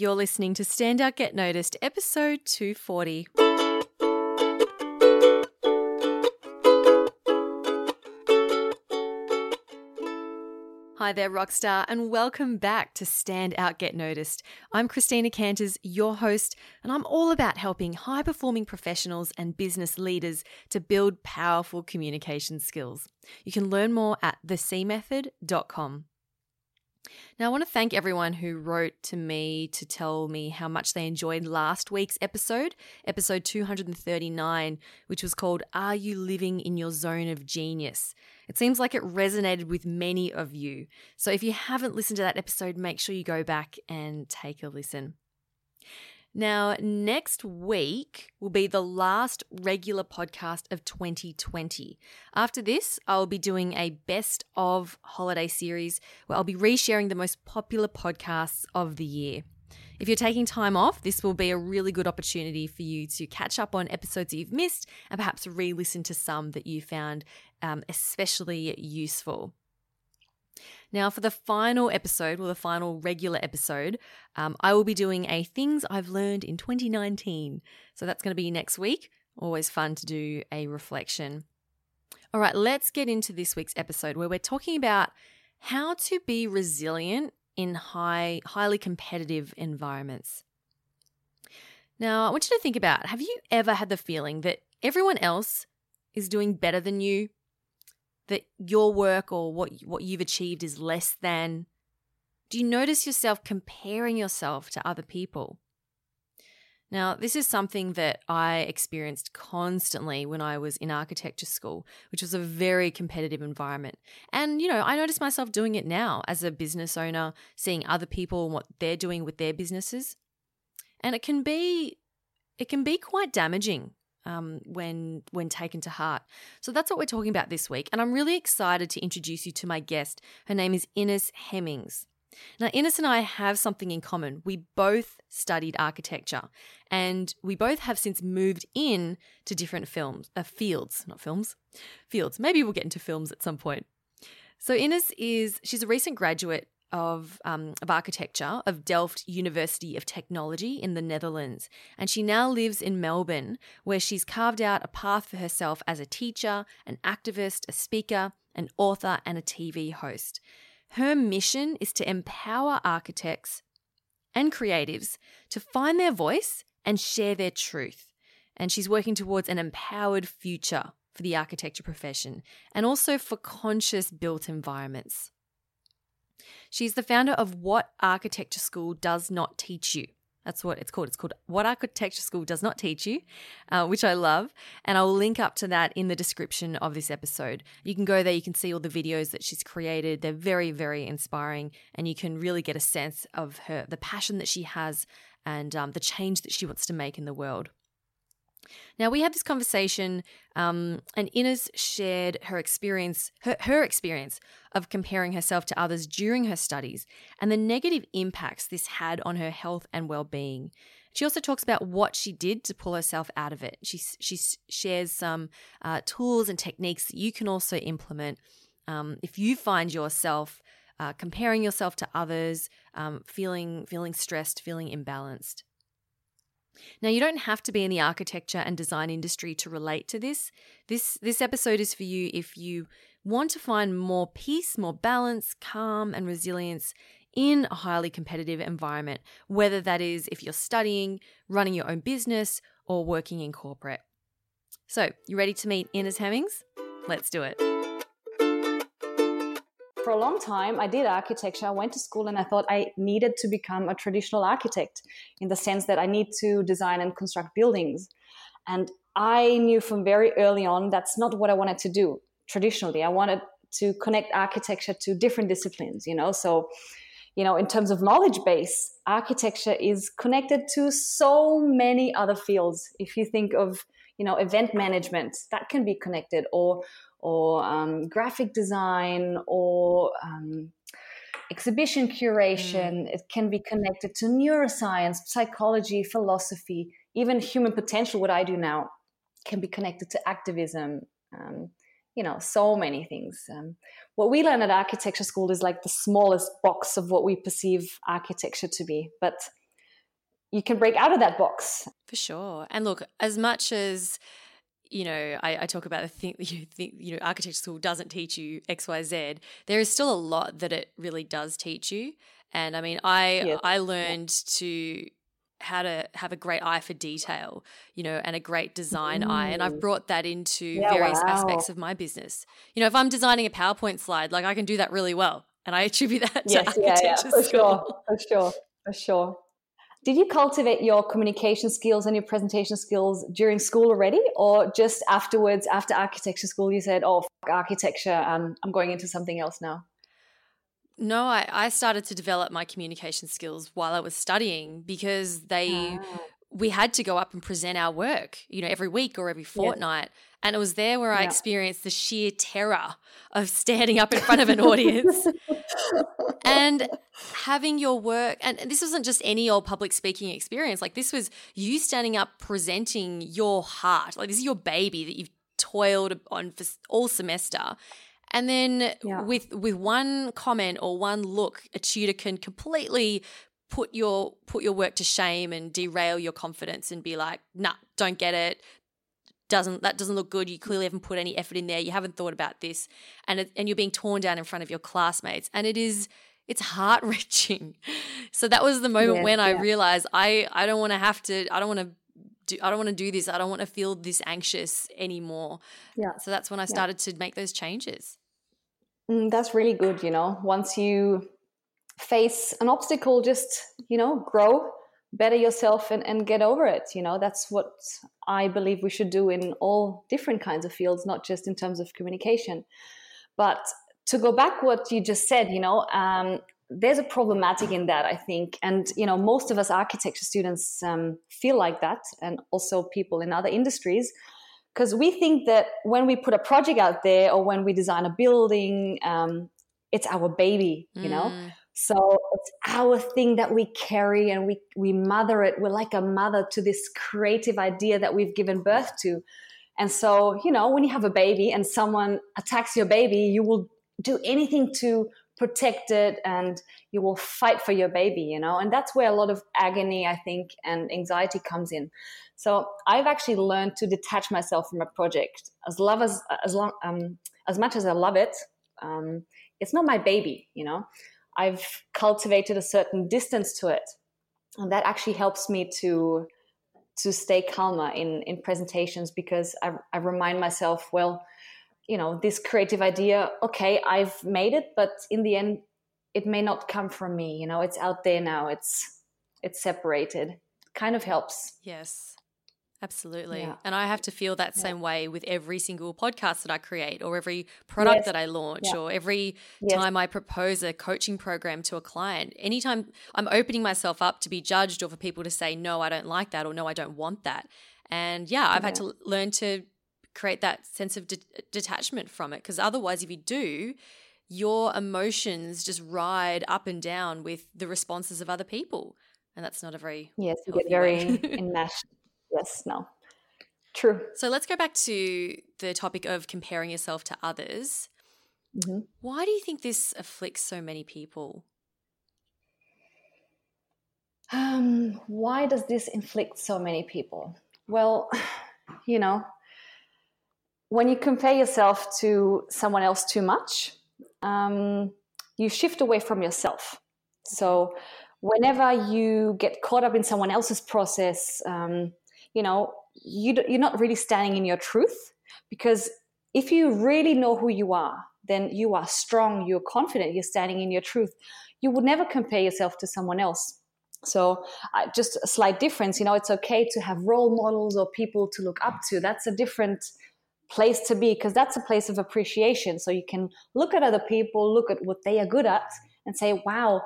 You're listening to Stand Out Get Noticed, episode 240. Hi there, Rockstar, and welcome back to Stand Out Get Noticed. I'm Christina Canters, your host, and I'm all about helping high performing professionals and business leaders to build powerful communication skills. You can learn more at thecmethod.com. Now, I want to thank everyone who wrote to me to tell me how much they enjoyed last week's episode, episode 239, which was called Are You Living in Your Zone of Genius? It seems like it resonated with many of you. So if you haven't listened to that episode, make sure you go back and take a listen. Now, next week will be the last regular podcast of 2020. After this, I'll be doing a best of holiday series where I'll be resharing the most popular podcasts of the year. If you're taking time off, this will be a really good opportunity for you to catch up on episodes that you've missed and perhaps re listen to some that you found um, especially useful. Now, for the final episode, or the final regular episode, um, I will be doing a Things I've Learned in 2019. So that's going to be next week. Always fun to do a reflection. All right, let's get into this week's episode where we're talking about how to be resilient in high, highly competitive environments. Now, I want you to think about have you ever had the feeling that everyone else is doing better than you that your work or what what you've achieved is less than? Do you notice yourself comparing yourself to other people? Now, this is something that I experienced constantly when I was in architecture school, which was a very competitive environment. And, you know, I notice myself doing it now as a business owner, seeing other people and what they're doing with their businesses. And it can be it can be quite damaging um, when when taken to heart. So that's what we're talking about this week, and I'm really excited to introduce you to my guest. Her name is Ines Hemmings. Now, Ines and I have something in common. We both studied architecture, and we both have since moved in to different films, uh, fields, not films, fields. Maybe we'll get into films at some point. So Ines is she's a recent graduate of, um, of architecture of Delft University of Technology in the Netherlands. And she now lives in Melbourne, where she's carved out a path for herself as a teacher, an activist, a speaker, an author, and a TV host. Her mission is to empower architects and creatives to find their voice and share their truth. And she's working towards an empowered future for the architecture profession and also for conscious built environments. She's the founder of What Architecture School Does Not Teach You. That's what it's called. It's called What Architecture School Does Not Teach You, uh, which I love. And I'll link up to that in the description of this episode. You can go there, you can see all the videos that she's created. They're very, very inspiring. And you can really get a sense of her, the passion that she has and um, the change that she wants to make in the world. Now we had this conversation, um, and Ines shared her experience, her, her experience of comparing herself to others during her studies, and the negative impacts this had on her health and well-being. She also talks about what she did to pull herself out of it. She she shares some uh, tools and techniques that you can also implement um, if you find yourself uh, comparing yourself to others, um, feeling feeling stressed, feeling imbalanced. Now, you don't have to be in the architecture and design industry to relate to this. This this episode is for you if you want to find more peace, more balance, calm, and resilience in a highly competitive environment, whether that is if you're studying, running your own business, or working in corporate. So, you ready to meet Ines Hemmings? Let's do it for a long time, I did architecture. I went to school and I thought I needed to become a traditional architect in the sense that I need to design and construct buildings. And I knew from very early on that's not what I wanted to do traditionally. I wanted to connect architecture to different disciplines, you know. So, you know, in terms of knowledge base, architecture is connected to so many other fields. If you think of, you know, event management, that can be connected, or or um, graphic design or um, exhibition curation. Mm. It can be connected to neuroscience, psychology, philosophy, even human potential. What I do now can be connected to activism. Um, you know, so many things. Um, what we learn at architecture school is like the smallest box of what we perceive architecture to be. But you can break out of that box. For sure. And look, as much as you know, I, I, talk about the thing that you think, you know, architecture school doesn't teach you X, Y, Z. There is still a lot that it really does teach you. And I mean, I. I learned to how to have a great eye for detail, you know, and a great design mm. eye. And I've mm. brought that into yeah, various wow. aspects of my business. You know, if I'm designing a PowerPoint slide, like I can do that really well. And I attribute that yes, to architecture yeah, yeah, for school. sure, for sure, for sure. Did you cultivate your communication skills and your presentation skills during school already, or just afterwards, after architecture school, you said, "Oh, architecture, um, I'm going into something else now"? No, I, I started to develop my communication skills while I was studying because they ah. We had to go up and present our work, you know, every week or every fortnight. And it was there where I experienced the sheer terror of standing up in front of an audience and having your work. And this wasn't just any old public speaking experience. Like, this was you standing up presenting your heart. Like, this is your baby that you've toiled on for all semester. And then yeah. with with one comment or one look, a tutor can completely put your put your work to shame and derail your confidence and be like, nah, don't get it doesn't that doesn't look good you clearly haven't put any effort in there you haven't thought about this and it, and you're being torn down in front of your classmates and it is it's heart wrenching so that was the moment yeah, when i realized i i don't want to have to i don't want to do, I don't want to do this. I don't want to feel this anxious anymore. Yeah. So that's when I started yeah. to make those changes. Mm, that's really good. You know, once you face an obstacle, just, you know, grow better yourself and, and get over it you know? That's what i believe we should do in all different kinds of fields not just in terms of communication. But to go back what you just said you know um, there's a problematic in that i think. And you know most of us architecture students um, feel like that and also people in other industries. Because we think that when we put a project out there or when we design a building um, it's our baby you know? Mm. So it's our thing that we carry and we, we mother it. We're like a mother to this creative idea that we've given birth to. And so, you know, when you have a baby and someone attacks your baby, you will do anything to protect it and you will fight for your baby, you know? And that's where a lot of agony, I think, and anxiety comes in. So I've actually learned to detach myself from a project. As love as as long um, as much as I love it, um, it's not my baby, you know. I've cultivated a certain distance to it. And that actually helps me to to stay calmer in in presentations because I, I remind myself, well, you know, this creative idea, okay, I've made it, but in the end, it may not come from me. You know, it's out there now. It's it's separated. Kind of helps. Yes. Absolutely. Yeah. And I have to feel that yeah. same way with every single podcast that I create or every product yes. that I launch yeah. or every yes. time I propose a coaching program to a client. Anytime I'm opening myself up to be judged or for people to say, no, I don't like that or no, I don't want that. And yeah, I've had to learn to create that sense of de- detachment from it because otherwise, if you do, your emotions just ride up and down with the responses of other people. And that's not a very yes, you get very enmeshed yes, no. True. So let's go back to the topic of comparing yourself to others. Mm-hmm. Why do you think this afflicts so many people? Um, why does this inflict so many people? Well, you know, when you compare yourself to someone else too much, um, you shift away from yourself. So, whenever you get caught up in someone else's process, um, you know you, you're not really standing in your truth because if you really know who you are then you are strong you're confident you're standing in your truth. You would never compare yourself to someone else. So uh, just a slight difference you know it's okay to have role models or people to look up to. That's a different place to be because that's a place of appreciation. So you can look at other people look at what they are good at and say wow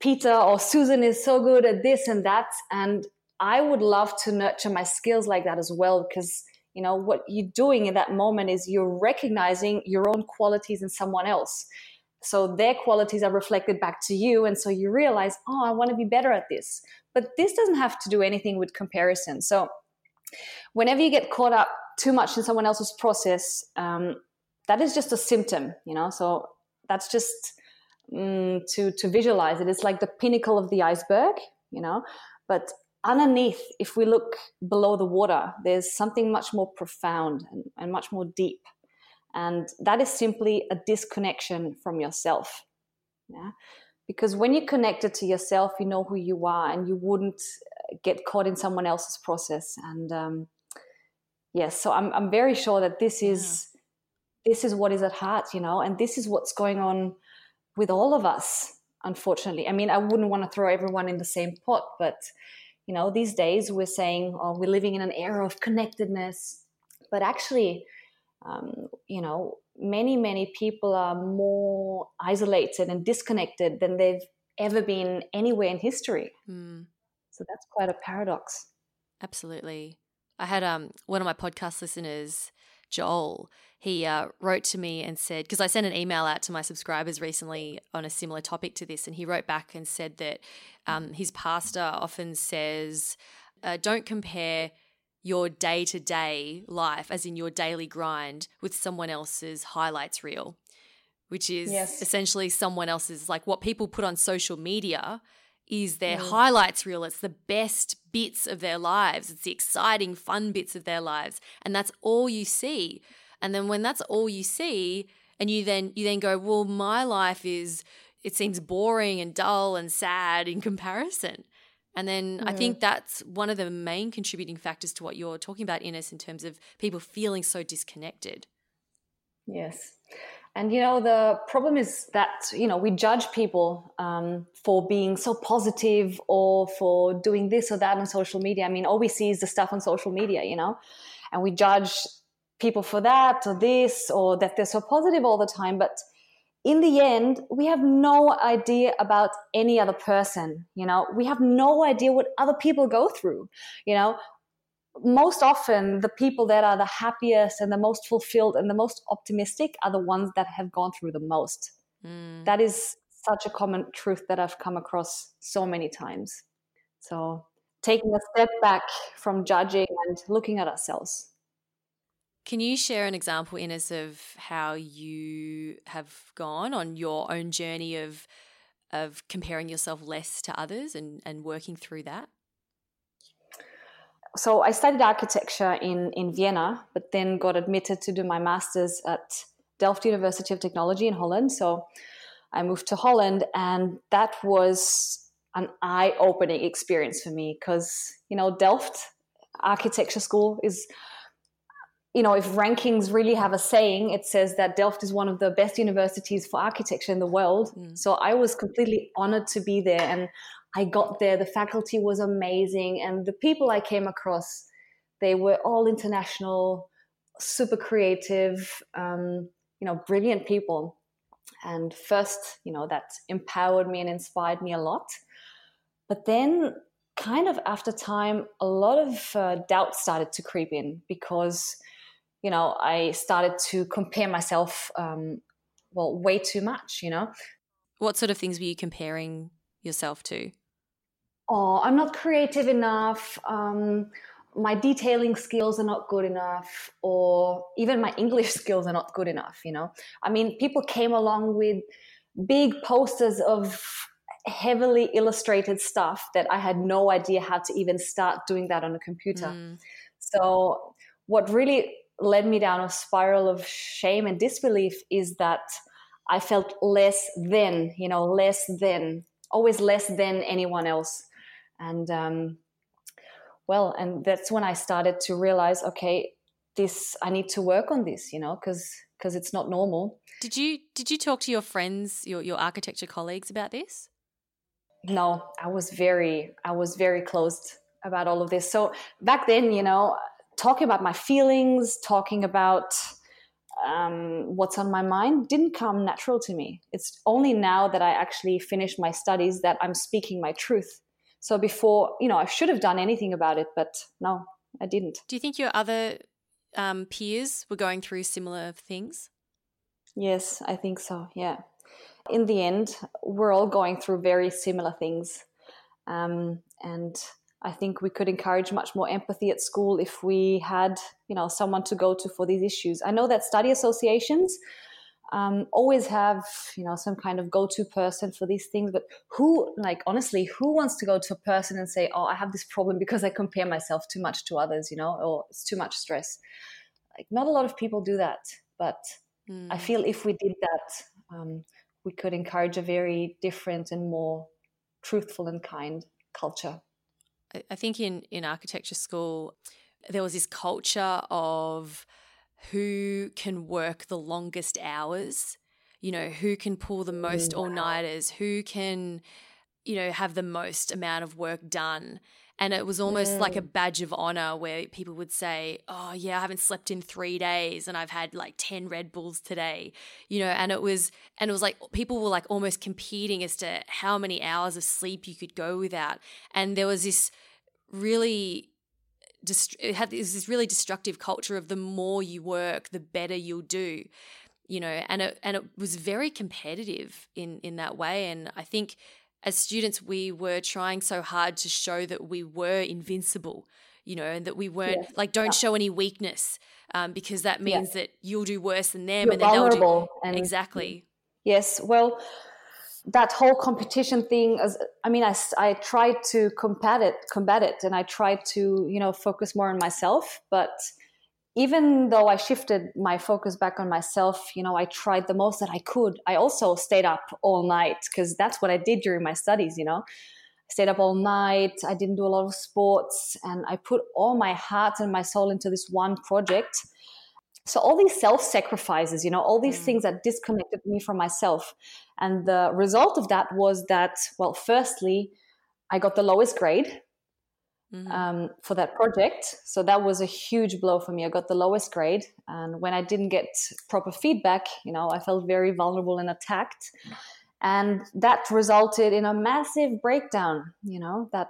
peter or susan is so good at this and that and I would love to nurture my skills like that as well because you know what you're doing in that moment is you're recognizing your own qualities in someone else. So their qualities are reflected back to you and so you realize, "Oh, I want to be better at this." But this doesn't have to do anything with comparison. So whenever you get caught up too much in someone else's process, um, that is just a symptom, you know. So that's just mm, to to visualize it. It's like the pinnacle of the iceberg, you know but underneath if we look below the water there's something much more profound and, and much more deep. And that is simply a disconnection from yourself. Yeah? Because when you're connected to yourself you know who you are and you wouldn't get caught in someone else's process. And um, yes so I'm, I'm very sure that this is yeah. this is what is at heart you know and this is what's going on with all of us unfortunately. I mean i wouldn't want to throw everyone in the same pot but you know these days we're saying oh, we're living in an era of connectedness. But actually um, you know many many people are more isolated and disconnected than they've ever been anywhere in history. Mm. so that's quite a paradox. Absolutely. I had um one of my podcast listeners joel he uh, wrote to me and said because i sent an email out to my subscribers recently on a similar topic to this and he wrote back and said that um, his pastor often says uh, don't compare your day to day life, as in your daily grind, with someone else's highlights reel, which is yes. essentially someone else's, like what people put on social media is their mm. highlights reel. It's the best bits of their lives, it's the exciting, fun bits of their lives. And that's all you see. And then when that's all you see, and you then you then go, well, my life is it seems boring and dull and sad in comparison. And then mm. I think that's one of the main contributing factors to what you're talking about, Ines, in terms of people feeling so disconnected. Yes. And you know, the problem is that, you know, we judge people um, for being so positive or for doing this or that on social media. I mean, all we see is the stuff on social media, you know, and we judge people for that or this or that they're so positive all the time. But in the end, we have no idea about any other person. You know, we have no idea what other people go through. You know, most often the people that are the happiest and the most fulfilled and the most optimistic are the ones that have gone through the most. Mm. That is such a common truth that I've come across so many times. So, taking a step back from judging and looking at ourselves. Can you share an example, Ines, of how you have gone on your own journey of of comparing yourself less to others and, and working through that? So I studied architecture in, in Vienna, but then got admitted to do my master's at Delft University of Technology in Holland. So I moved to Holland, and that was an eye-opening experience for me because you know Delft architecture school is you know, if rankings really have a saying, it says that Delft is one of the best universities for architecture in the world. Mm. So I was completely honored to be there. And I got there. The faculty was amazing. And the people I came across, they were all international, super creative, um, you know, brilliant people. And first, you know, that empowered me and inspired me a lot. But then, kind of after time, a lot of uh, doubt started to creep in because you know, I started to compare myself, um, well, way too much, you know. What sort of things were you comparing yourself to? Oh, I'm not creative enough. Um, my detailing skills are not good enough, or even my English skills are not good enough, you know. I mean, people came along with big posters of heavily illustrated stuff that I had no idea how to even start doing that on a computer. Mm. So, what really led me down a spiral of shame and disbelief is that I felt less than, you know, less than, always less than anyone else. And um, well, and that's when I started to realize, okay, this I need to work on this, you know, because because it's not normal. Did you did you talk to your friends, your your architecture colleagues about this? No, I was very I was very closed about all of this. So back then, you know, talking about my feelings, talking about um, what's on my mind didn't come natural to me. It's only now that I actually finished my studies that I'm speaking my truth. So before, you know, I should have done anything about it, but no, I didn't. Do you think your other um, peers were going through similar things? Yes, I think so. Yeah. In the end, we're all going through very similar things. Um, and I think we could encourage much more empathy at school if we had, you know, someone to go to for these issues. I know that study associations um, always have you know some kind of go-to person for these things but who like honestly who wants to go to a person and say oh i have this problem because i compare myself too much to others you know or it's too much stress like not a lot of people do that but mm. i feel if we did that um, we could encourage a very different and more truthful and kind culture i think in in architecture school there was this culture of who can work the longest hours, you know, who can pull the most all nighters, who can, you know, have the most amount of work done. And it was almost mm. like a badge of honor where people would say, Oh, yeah, I haven't slept in three days and I've had like 10 Red Bulls today, you know, and it was, and it was like people were like almost competing as to how many hours of sleep you could go without. And there was this really dist- it had this really destructive culture of the more you work, the better you'll do. You know, and it and it was very competitive in in that way. And I think as students, we were trying so hard to show that we were invincible. You know, and that we weren't yes. like don't yeah. show any weakness um, because that means that you'll do worse than them, You're and then they'll do and, exactly. Yes, well, that whole competition thing as i mean I, I tried to combat it combat it and i tried to you know focus more on myself but even though i shifted my focus back on myself you know i tried the most that i could. I also stayed up all night because that's what i did during my studies you know? I stayed up all night i didn't do a lot of sports and i put all my heart and my soul into this one project so all these self sacrifices you know all these mm. things that disconnected me from myself. And the result of that was that well firstly i got the lowest grade mm-hmm. um, for that project. So that was a huge blow for me. I got the lowest grade. And when i didn't get proper feedback you know i felt very vulnerable and attacked. And that resulted in a massive breakdown you know that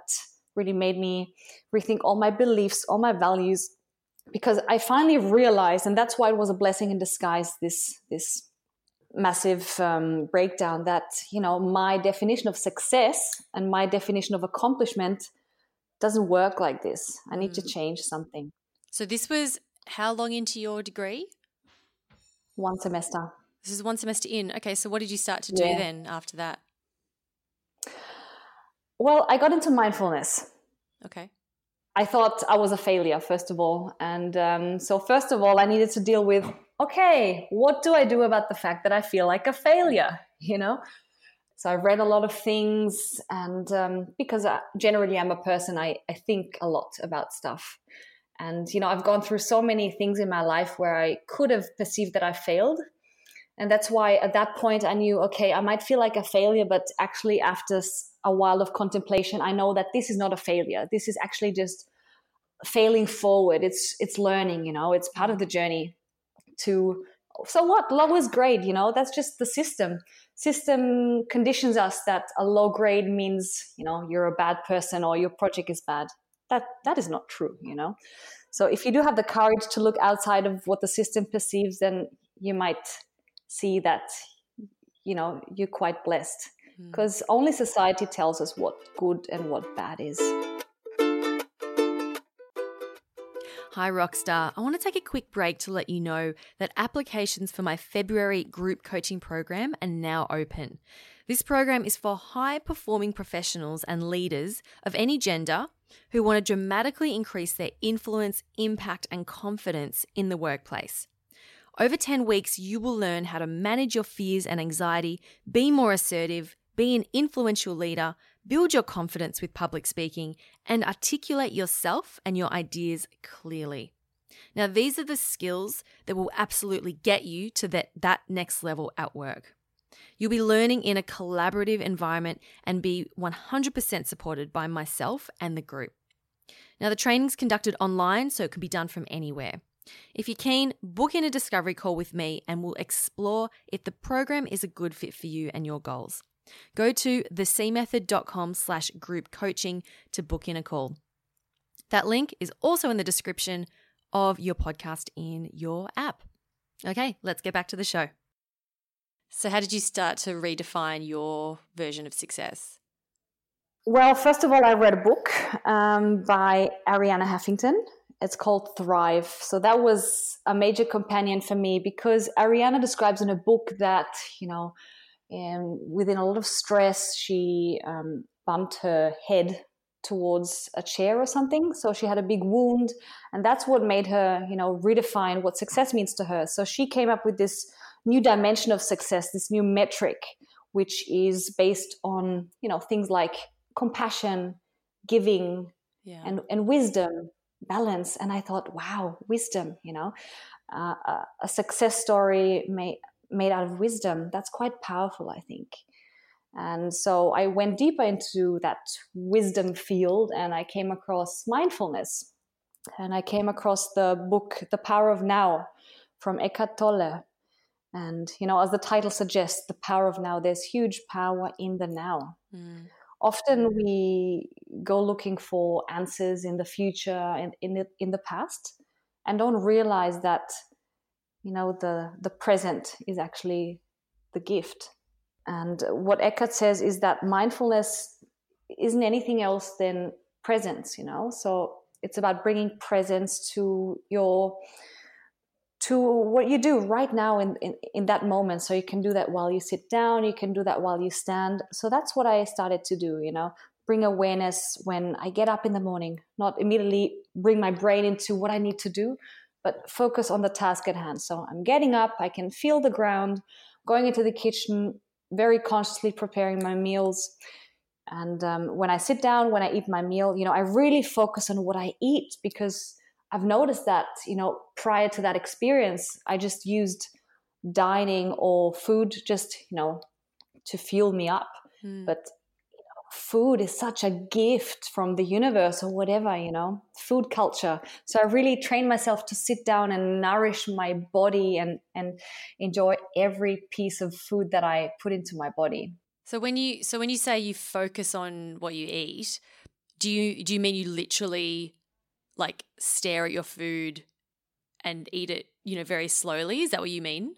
really made me rethink all my beliefs all my values because I finally realized, and that's why it was a blessing in disguise. This this massive um, breakdown that you know my definition of success and my definition of accomplishment doesn't work like this. I need mm. to change something. So this was how long into your degree? One semester. This is one semester in. Okay, so what did you start to do yeah. then after that? Well, I got into mindfulness. Okay. I thought I was a failure, first of all. And um, so, first of all, I needed to deal with okay, what do I do about the fact that I feel like a failure? You know? So, I've read a lot of things, and um, because I, generally I'm a person, I, I think a lot about stuff. And, you know, I've gone through so many things in my life where I could have perceived that I failed. And that's why at that point I knew, okay, I might feel like a failure, but actually, after a while of contemplation, I know that this is not a failure. This is actually just failing forward. It's it's learning, you know, it's part of the journey to so what? Low is grade, you know, that's just the system. System conditions us that a low grade means, you know, you're a bad person or your project is bad. That that is not true, you know. So if you do have the courage to look outside of what the system perceives, then you might see that you know you're quite blessed because mm. only society tells us what good and what bad is. Hi, Rockstar. I want to take a quick break to let you know that applications for my February group coaching program are now open. This program is for high performing professionals and leaders of any gender who want to dramatically increase their influence, impact, and confidence in the workplace. Over 10 weeks, you will learn how to manage your fears and anxiety, be more assertive, be an influential leader, build your confidence with public speaking, and articulate yourself and your ideas clearly. Now, these are the skills that will absolutely get you to that, that next level at work. You'll be learning in a collaborative environment and be 100% supported by myself and the group. Now, the training's conducted online, so it can be done from anywhere. If you're keen, book in a discovery call with me and we'll explore if the program is a good fit for you and your goals. Go to thecmethod.com slash group coaching to book in a call. That link is also in the description of your podcast in your app. Okay, let's get back to the show. So, how did you start to redefine your version of success? Well, first of all, I read a book um, by Arianna Huffington It's called Thrive. So that was a major companion for me because Arianna describes in a book that, you know, um, within a lot of stress, she um, bumped her head towards a chair or something. So she had a big wound, and that's what made her, you know, redefine what success means to her. So she came up with this new dimension of success, this new metric, which is based on, you know, things like compassion, giving, yeah. and, and wisdom, balance. And I thought, wow, wisdom, you know, uh, a success story made made out of wisdom. That's quite powerful, I think. And so I went deeper into that wisdom field and I came across mindfulness. And I came across the book, The Power of Now from Eckhart Tolle. And, you know, as the title suggests, the power of now, there's huge power in the now. Mm. Often we go looking for answers in the future and in the, in the past and don't realize that, you know, the, the present is actually the gift and what Eckhart says is that mindfulness isn't anything else than presence, you know? So it's about bringing presence to your to what you do right now in, in, in that moment. So you can do that while you sit down you can do that while you stand. So that's what i started to do you know bring awareness when i get up in the morning not immediately bring my brain into what i need to do but focus on the task at hand. So i'm getting up i can feel the ground going into the kitchen very consciously preparing my meals. And um, when I sit down, when I eat my meal, you know, I really focus on what I eat because I've noticed that, you know, prior to that experience, I just used dining or food just, you know, to fuel me up. Mm. But food is such a gift from the universe or whatever, you know, food culture. So I really trained myself to sit down and nourish my body and, and enjoy every piece of food that I put into my body. So when you so when you say you focus on what you eat, do you do you mean you literally like stare at your food and eat it, you know, very slowly? Is that what you mean?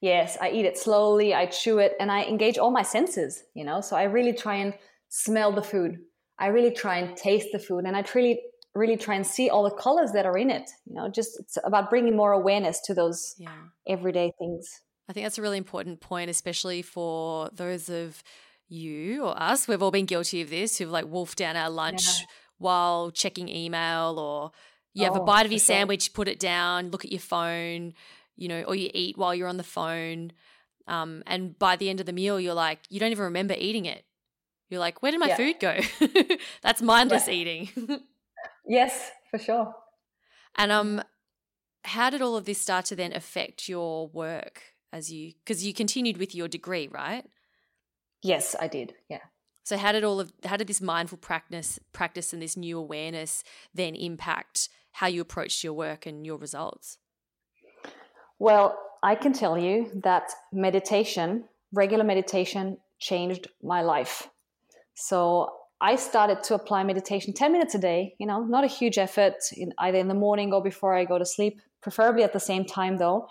Yes, I eat it slowly, I chew it, and I engage all my senses, you know. So I really try and smell the food. I really try and taste the food, and I really, really try and see all the colors that are in it. You know, just it's about bringing more awareness to those yeah. everyday things. I think that's a really important point, especially for those of you or us. We've all been guilty of this who've like wolfed down our lunch yeah. While checking email or you have oh, a bite of your sure. sandwich, put it down, look at your phone you know, or you eat while you're on the phone. Um, and by the end of the meal, you're like, you don't even remember eating it. You're like, where did my yeah. food go? That's mindless yeah. eating. yes, for sure. And um, how did all of this start to then affect your work as you? Because you continued with your degree, right? Yes, I did. Yeah. So how did all of how did this mindful practice practice and this new awareness then impact how you approached your work and your results? Well, I can tell you that meditation, regular meditation, changed my life. So I started to apply meditation 10 minutes a day, you know, not a huge effort in either in the morning or before I go to sleep, preferably at the same time though.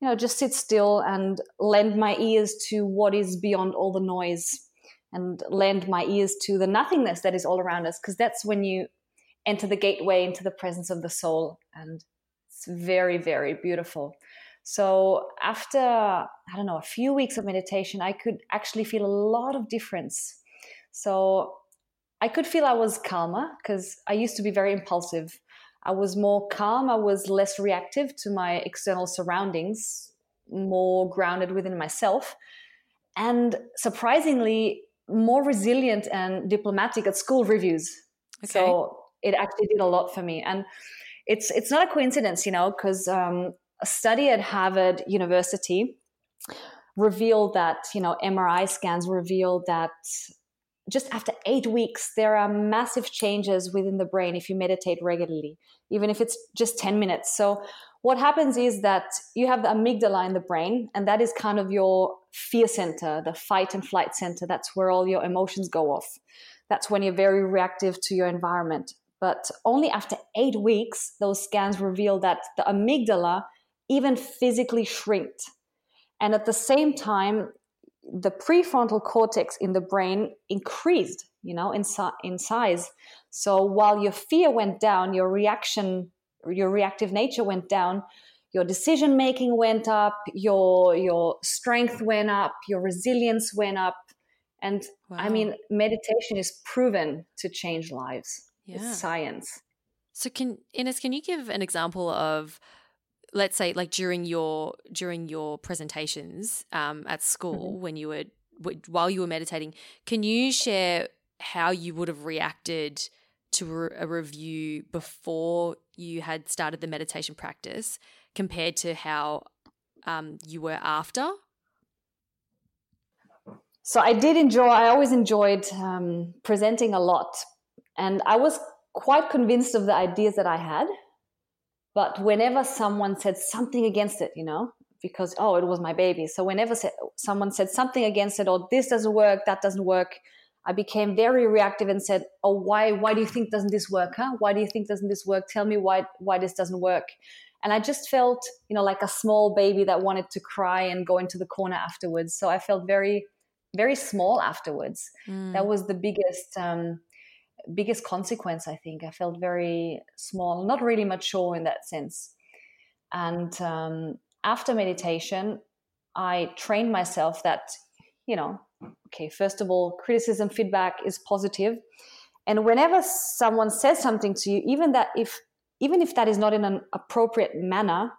You know, just sit still and lend my ears to what is beyond all the noise and lend my ears to the nothingness that is all around us because that's when you enter the gateway into the presence of the soul and it's very very beautiful so after, I don't know, a few weeks of meditation, I could actually feel a lot of difference. So I could feel I was calmer because I used to be very impulsive. I was more calm, I was less reactive to my external surroundings, more grounded within myself, and surprisingly, more resilient and diplomatic at school reviews. Okay. So it actually did a lot for me. And it's it's not a coincidence, you know, because um, a study at Harvard University revealed that, you know, MRI scans revealed that just after eight weeks, there are massive changes within the brain if you meditate regularly, even if it's just 10 minutes. So, what happens is that you have the amygdala in the brain, and that is kind of your fear center, the fight and flight center. That's where all your emotions go off. That's when you're very reactive to your environment. But only after eight weeks, those scans reveal that the amygdala even physically shrinked. And at the same time, the prefrontal cortex in the brain increased. you know, in, in size. So while your fear went down, your reaction, your reactive nature went down, your decision making went up, your your strength went up, your resilience went up. And wow. I mean, meditation is proven to change lives. Yeah. It's science. So can Ines, can you give an example of let's say like during your during your presentations um, at school mm-hmm. when you were while you were meditating, can you share how you would have reacted to a review before you had started the meditation practice compared to how um, you were after? So I did enjoy. I always enjoyed um, presenting a lot, and I was quite convinced of the ideas that I had. But whenever someone said something against it, you know, because oh, it was my baby. So whenever someone said something against it, or this doesn't work, that doesn't work, I became very reactive and said, "Oh, why? Why do you think doesn't this work? Huh? Why do you think doesn't this work? Tell me why why this doesn't work." And I just felt, you know, like a small baby that wanted to cry and go into the corner afterwards. So I felt very, very small afterwards. Mm. That was the biggest, um, biggest consequence. I think I felt very small, not really mature in that sense. And um, after meditation, I trained myself that, you know, okay, first of all, criticism, feedback is. And whenever someone says something to you, even that if even if that is not in an appropriate manner,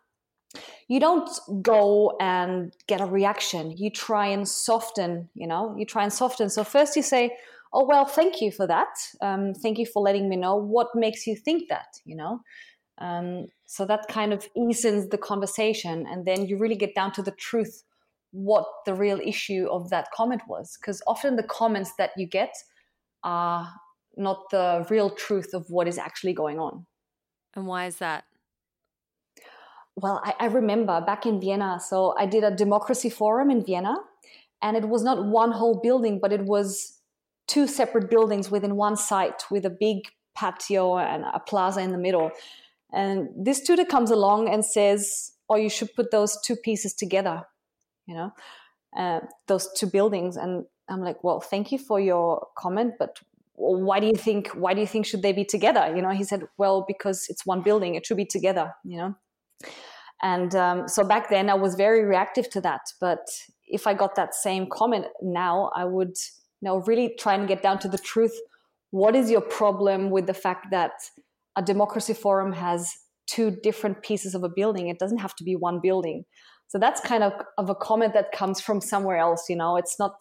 you don't go and get a reaction. You try and soften, you know, you try and soften. So first you say, oh, well, thank you for that. Um, thank you for letting me know what makes you think that, you know. Um, so that kind of eases the conversation. And then you really get down to the truth what the real issue of that comment was. Because often the comments that you get are not the real truth of what is actually going on. And why is that? Well, I, I remember back in Vienna. So I did a democracy forum in Vienna, and it was not one whole building, but it was two separate buildings within one site with a big patio and a plaza in the middle. And this tutor comes along and says, Oh, you should put those two pieces together you know, uh, those two buildings. And I'm like, well, thank you for your comment, but why do you think why do you think should they be together? You know, he said, well, because it's one building, it should be together. You know, and um, so back then I was very reactive to that. But if I got that same comment now, I would you know really try and get down to the truth. What is your problem with the fact that a democracy forum has two different pieces of a building? It doesn't have to be one building so that's kind of of a comment that comes from somewhere else you know it's not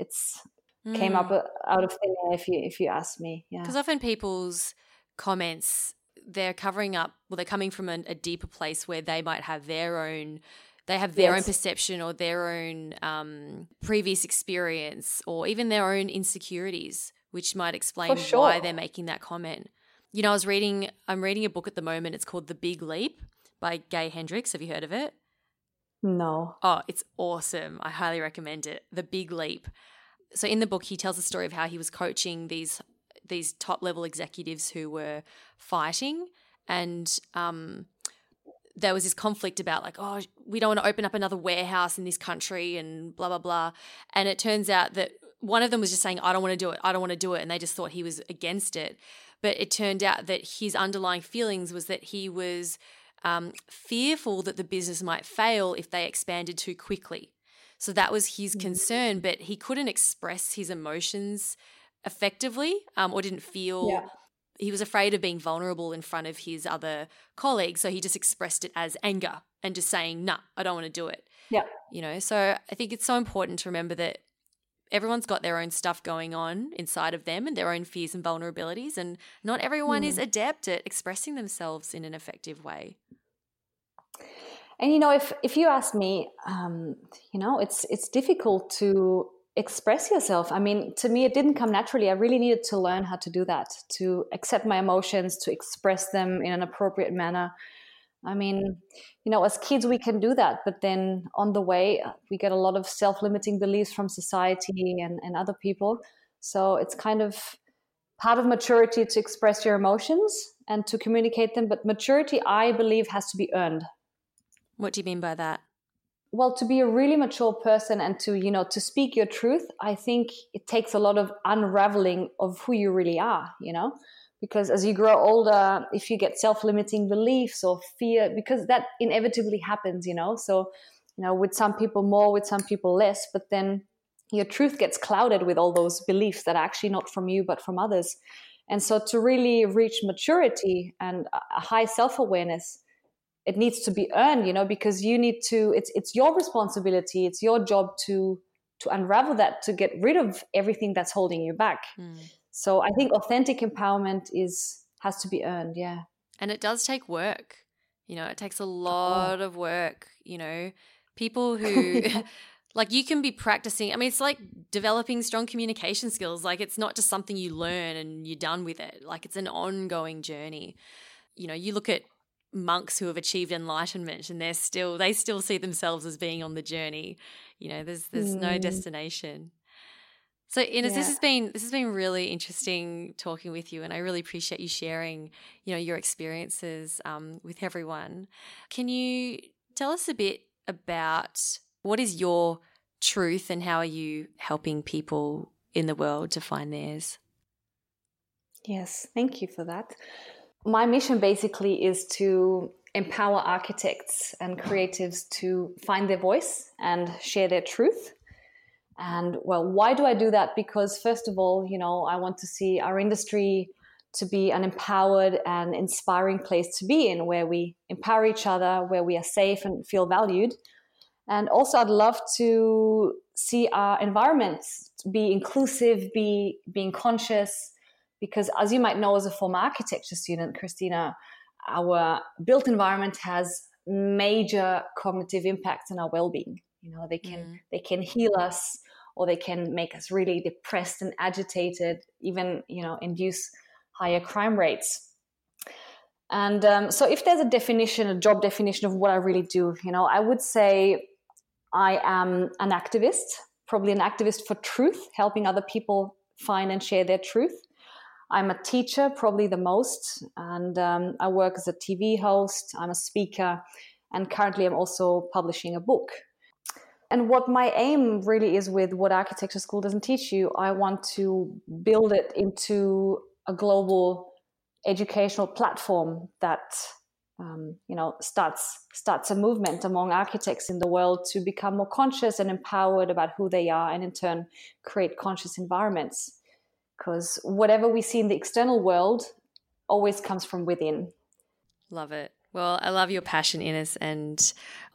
it's mm. came up mm. out of thin air if you if you ask me yeah because often people's comments they're covering up well they're coming from a, a deeper place where they might have their own they have their yes. own perception or their own um, previous experience or even their own insecurities which might explain sure. why they're making that comment you know i was reading i'm reading a book at the moment it's called the big leap by gay hendricks have you heard of it no. Oh, it's awesome. I highly recommend it. The Big Leap. So in the book he tells the story of how he was coaching these these top level executives who were fighting. And um, there was this conflict about like oh we don't want to open up another warehouse in this country and blah blah blah. And it turns out that one of them was just saying i don't want to do it. I don't want to do it. And they just thought he was against it. But it turned out that his underlying feelings was that he was um, fearful that the business might fail if they expanded too quickly. So that was his mm-hmm. concern, but he couldn't express his emotions effectively um, or didn't feel. Yeah. He was afraid of being vulnerable in front of his other colleagues, so he just expressed it as anger and just saying, "Nah, I don't want to do it." Yeah, you know. So I think it's so important to remember that everyone's got their own stuff going on inside of them and their own fears and vulnerabilities, and not everyone mm. is adept at expressing themselves in an effective way. And you know, if if you ask me, um, you know, it's it's difficult to express yourself. I mean, to me, it didn't come naturally. I really needed to learn how to do that, to accept my emotions, to express them in an appropriate manner. I mean, you know, as kids, we can do that, but then on the way, we get a lot of self limiting beliefs from society and, and other people. So it's kind of part of maturity to express your emotions and to communicate them. But maturity, I believe, has to be earned. What do you mean by that? well to be a really mature person and to you know to speak your truth i think it takes a lot of unraveling of who you really are you know? Because as you grow older if you get self-limiting beliefs or fear because that inevitably happens you know? So you know with some people more with some people less but then your truth gets clouded with all those beliefs that are actually not from you but from others. And so to really reach maturity and a high self-awareness it needs to be earned you know because you need to it's it's your responsibility it's your job to to unravel that to get rid of everything that's holding you back mm. so i think authentic empowerment is has to be earned yeah and it does take work you know it takes a lot oh. of work you know people who like you can be practicing i mean it's like developing strong communication skills like it's not just something you learn and you're done with it like it's an ongoing journey you know you look at monks who have achieved enlightenment and they're still they still see themselves as being on the journey you know there's there's mm. no destination so Ines, yeah. this has been this has been really interesting talking with you, and I really appreciate you sharing, you know, your experiences um, with everyone. Can you tell us a bit about what is your truth and how are you helping people in the world to find theirs? Yes, thank you for that my mission basically is to empower architects and creatives to find their voice and share their truth. And well, why do I do that? Because, first of all, you know, I want to see our industry to be an empowered and inspiring place to be in where we empower each other, where we are safe and feel valued. And also, I'd love to see our environments be inclusive, be being conscious, because as you might know as a former architecture student christina our built environment has major cognitive impacts on our well-being. You know they can mm. they can heal us or they can make us really depressed and agitated even you know induce higher crime rates. And um, so if there's a definition a job definition of what i really do you know i would say i am an activist probably an activist for truth helping other people find and share their truth I'm a teacher, probably the most, and um, I work as a TV host, I'm a speaker, and currently I'm also publishing a book. And what my aim really is with what architecture school doesn't teach you, I want to build it into a global educational platform that um, you know starts starts a movement among architects in the world to become more conscious and empowered about who they are, and in turn create conscious environments because whatever we see in the external world always comes from within. Love it. Well, I love your passion, Ines, and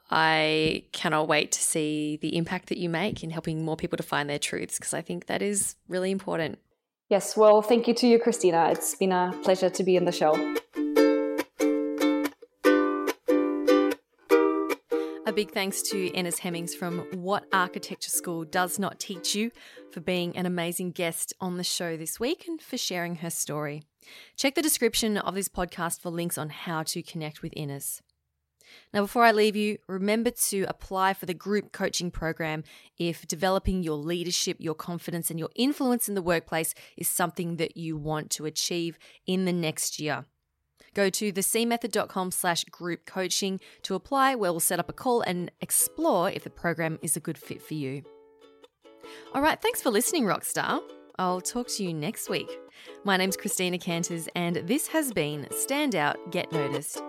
I cannot wait to see the impact that you make in helping more people to find their truths because I think that is really important. Yes, well, thank you to you, Christina. It's been a pleasure to be in the show. A big thanks to Ines Hemmings from What Architecture School Does Not Teach You for being an amazing guest on the show this week and for sharing her story. Check the description of this podcast for links on how to connect with Ines. Now, before I leave you, remember to apply for the group coaching program if developing your leadership, your confidence, and your influence in the workplace is something that you want to achieve in the next year. Go to thecmethod.com slash group coaching to apply, where we'll set up a call and explore if the program is a good fit for you. All right, thanks for listening, Rockstar. I'll talk to you next week. My name's Christina Canters, and this has been Stand Out, Get Noticed.